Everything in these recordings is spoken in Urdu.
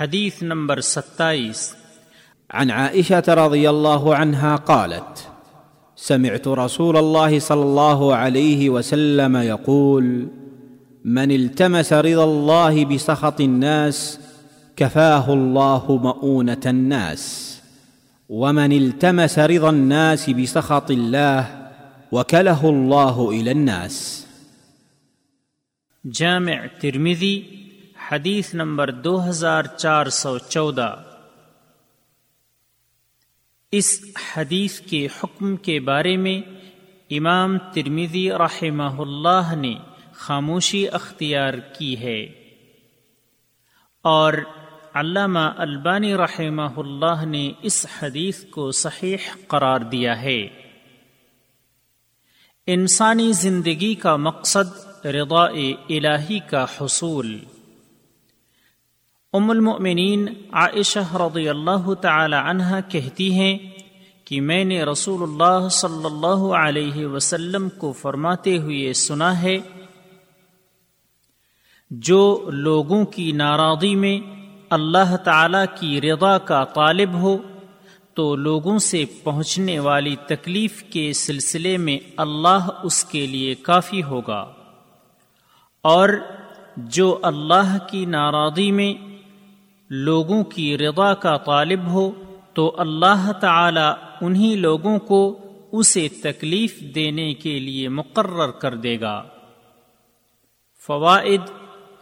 حدیث نمبر ستائیس۔ عن عائشه رضي الله عنها قالت سمعت رسول الله صلى الله عليه وسلم يقول من التمس رضا الله بسخط الناس كفاه الله مؤونه الناس. ومن التمس رضا الناس بسخط الله وكله الله الى الناس. جامع ترمیدی حدیث نمبر دو ہزار چار سو چودہ۔ اس حدیث کے حکم کے بارے میں امام ترمیدی رحمہ اللہ نے خاموشی اختیار کی ہے۔ اور علامہ البانی رحمہ اللہ نے اس حدیث کو صحیح قرار دیا ہے۔ انسانی زندگی کا مقصد رضاء الہی کا حصول۔ ام المؤمنین عائشہ رضی اللہ تعالی عنہ کہتی ہیں کہ میں نے رسول اللہ صلی اللہ علیہ وسلم کو فرماتے ہوئے سنا ہے، جو لوگوں کی ناراضی میں اللہ تعالی کی رضا کا طالب ہو، تو لوگوں سے پہنچنے والی تکلیف کے سلسلے میں اللہ اس کے لیے کافی ہوگا۔ اور جو اللہ کی ناراضی میں لوگوں کی رضا کا طالب ہو تو اللہ تعالی انہی لوگوں کو اسے تکلیف دینے کے لیے مقرر کر دے گا۔ فوائد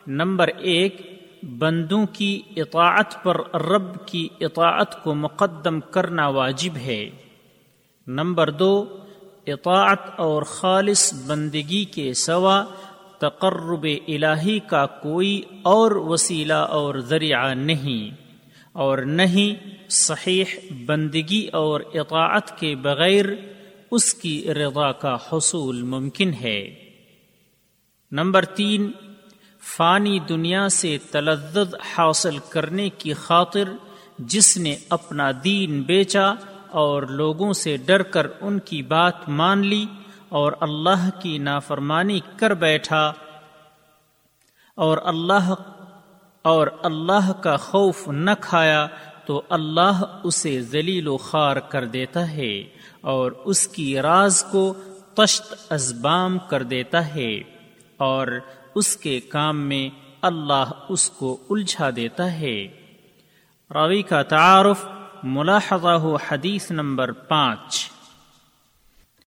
نمبر ایک، بندوں کی اطاعت پر رب کی اطاعت کو مقدم کرنا واجب ہے۔ نمبر دو، اطاعت اور خالص بندگی کے سوا تقرب الہی کا کوئی اور وسیلہ اور ذریعہ نہیں اور نہیں صحیح بندگی اور اطاعت کے بغیر اس کی رضا کا حصول ممکن ہے۔ نمبر تین، فانی دنیا سے تلدد حاصل کرنے کی خاطر جس نے اپنا دین بیچا اور لوگوں سے ڈر کر ان کی بات مان لی اور اللہ کی نافرمانی کر بیٹھا اور اللہ اور اللہ کا خوف نہ کھایا تو اللہ اسے ذلیل و خوار کر دیتا ہے اور اس کی راز کو تشت ازبام کر دیتا ہے اور اس کے کام میں اللہ اس کو الجھا دیتا ہے۔ راوی کا تعارف ملاحظہ حدیث نمبر پانچ۔